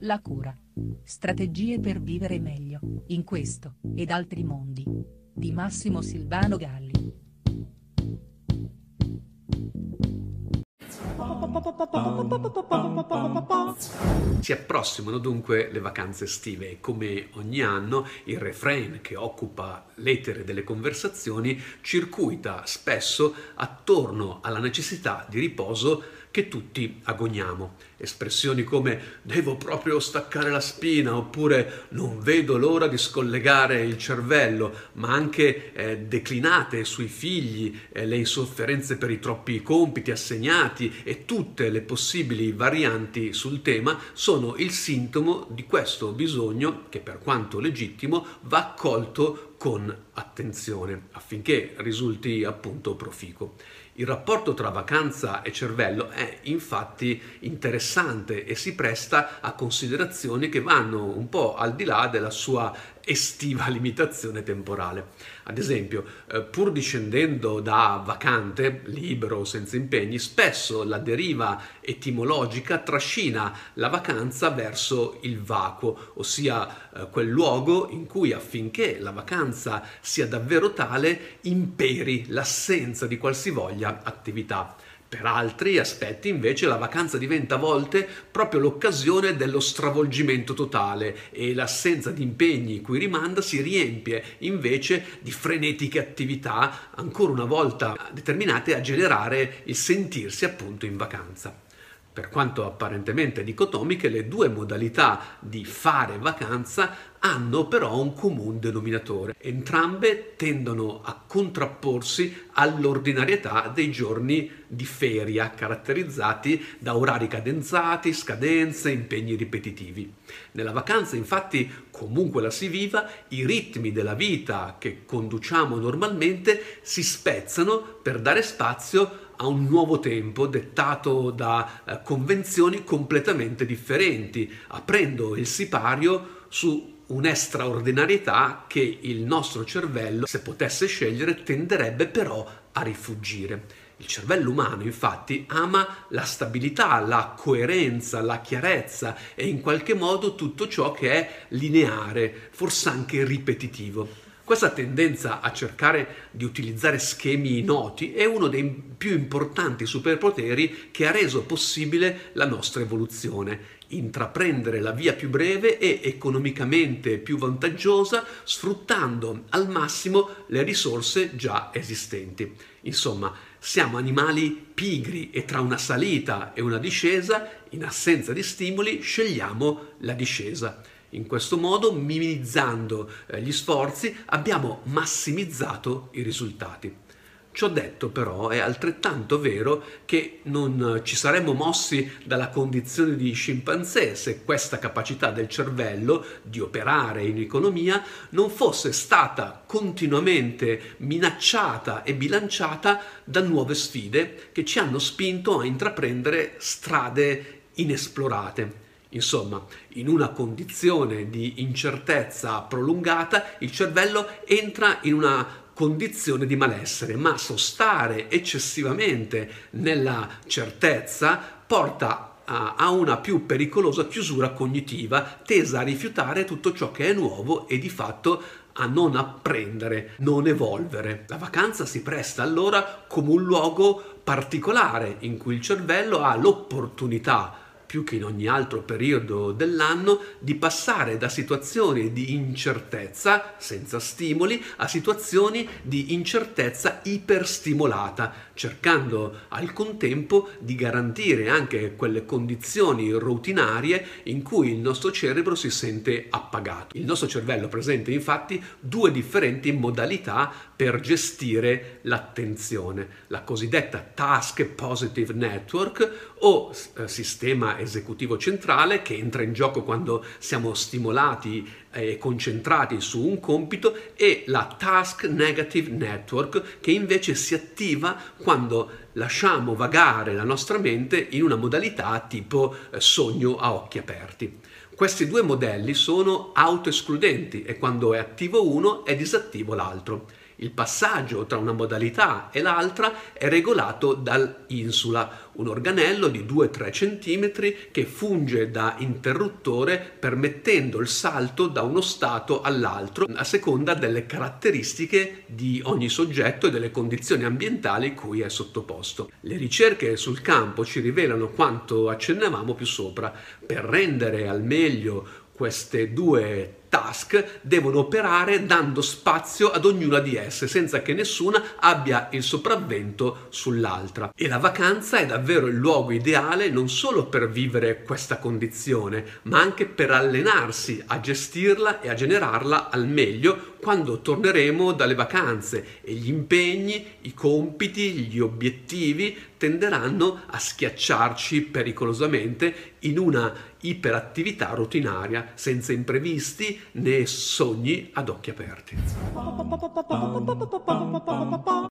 La cura. Strategie per vivere meglio, in questo, ed altri mondi. Di Massimo Silvano Galli. Si approssimano dunque le vacanze estive e come ogni anno il refrain che occupa l'etere delle conversazioni circuita spesso attorno alla necessità di riposo che tutti agogniamo. Espressioni come devo proprio staccare la spina oppure non vedo l'ora di scollegare il cervello, ma anche eh, declinate sui figli, eh, le insofferenze per i troppi compiti assegnati e tutte le possibili varianti sul tema sono il sintomo di questo bisogno che per quanto legittimo va accolto con attenzione affinché risulti appunto proficuo. Il rapporto tra vacanza e cervello è infatti interessante e si presta a considerazioni che vanno un po' al di là della sua estiva limitazione temporale. Ad esempio, eh, pur discendendo da vacante, libero, senza impegni, spesso la deriva etimologica trascina la vacanza verso il vacuo, ossia eh, quel luogo in cui affinché la vacanza sia davvero tale imperi l'assenza di qualsivoglia attività. Per altri aspetti invece la vacanza diventa a volte proprio l'occasione dello stravolgimento totale e l'assenza di impegni cui rimanda si riempie invece di frenetiche attività ancora una volta determinate a generare il sentirsi appunto in vacanza per quanto apparentemente dicotomiche, le due modalità di fare vacanza hanno però un comune denominatore. Entrambe tendono a contrapporsi all'ordinarietà dei giorni di feria, caratterizzati da orari cadenzati, scadenze, impegni ripetitivi. Nella vacanza, infatti, comunque la si viva, i ritmi della vita che conduciamo normalmente si spezzano per dare spazio a un nuovo tempo dettato da eh, convenzioni completamente differenti, aprendo il sipario su un'estraordinarietà che il nostro cervello, se potesse scegliere, tenderebbe però a rifuggire. Il cervello umano infatti ama la stabilità, la coerenza, la chiarezza e in qualche modo tutto ciò che è lineare, forse anche ripetitivo. Questa tendenza a cercare di utilizzare schemi noti è uno dei più importanti superpoteri che ha reso possibile la nostra evoluzione. Intraprendere la via più breve e economicamente più vantaggiosa sfruttando al massimo le risorse già esistenti. Insomma, siamo animali pigri e tra una salita e una discesa, in assenza di stimoli, scegliamo la discesa. In questo modo, minimizzando eh, gli sforzi, abbiamo massimizzato i risultati. Ciò detto però è altrettanto vero che non ci saremmo mossi dalla condizione di scimpanzé se questa capacità del cervello di operare in economia non fosse stata continuamente minacciata e bilanciata da nuove sfide che ci hanno spinto a intraprendere strade inesplorate. Insomma, in una condizione di incertezza prolungata, il cervello entra in una condizione di malessere, ma sostare eccessivamente nella certezza porta a una più pericolosa chiusura cognitiva, tesa a rifiutare tutto ciò che è nuovo e di fatto a non apprendere, non evolvere. La vacanza si presta allora come un luogo particolare in cui il cervello ha l'opportunità più che in ogni altro periodo dell'anno, di passare da situazioni di incertezza senza stimoli a situazioni di incertezza iperstimolata, cercando al contempo di garantire anche quelle condizioni routinarie in cui il nostro cerebro si sente appagato. Il nostro cervello presenta infatti due differenti modalità per gestire l'attenzione, la cosiddetta Task Positive Network o eh, sistema esecutivo centrale che entra in gioco quando siamo stimolati e concentrati su un compito e la Task Negative Network che invece si attiva quando lasciamo vagare la nostra mente in una modalità tipo eh, sogno a occhi aperti. Questi due modelli sono autoescludenti e quando è attivo uno è disattivo l'altro. Il passaggio tra una modalità e l'altra è regolato dall'insula, un organello di 2-3 cm che funge da interruttore permettendo il salto da uno stato all'altro a seconda delle caratteristiche di ogni soggetto e delle condizioni ambientali cui è sottoposto. Le ricerche sul campo ci rivelano quanto accennavamo più sopra. Per rendere al meglio queste due task devono operare dando spazio ad ognuna di esse senza che nessuna abbia il sopravvento sull'altra. E la vacanza è davvero il luogo ideale non solo per vivere questa condizione, ma anche per allenarsi a gestirla e a generarla al meglio quando torneremo dalle vacanze e gli impegni, i compiti, gli obiettivi tenderanno a schiacciarci pericolosamente in una iperattività rutinaria senza imprevisti né sogni ad occhi aperti.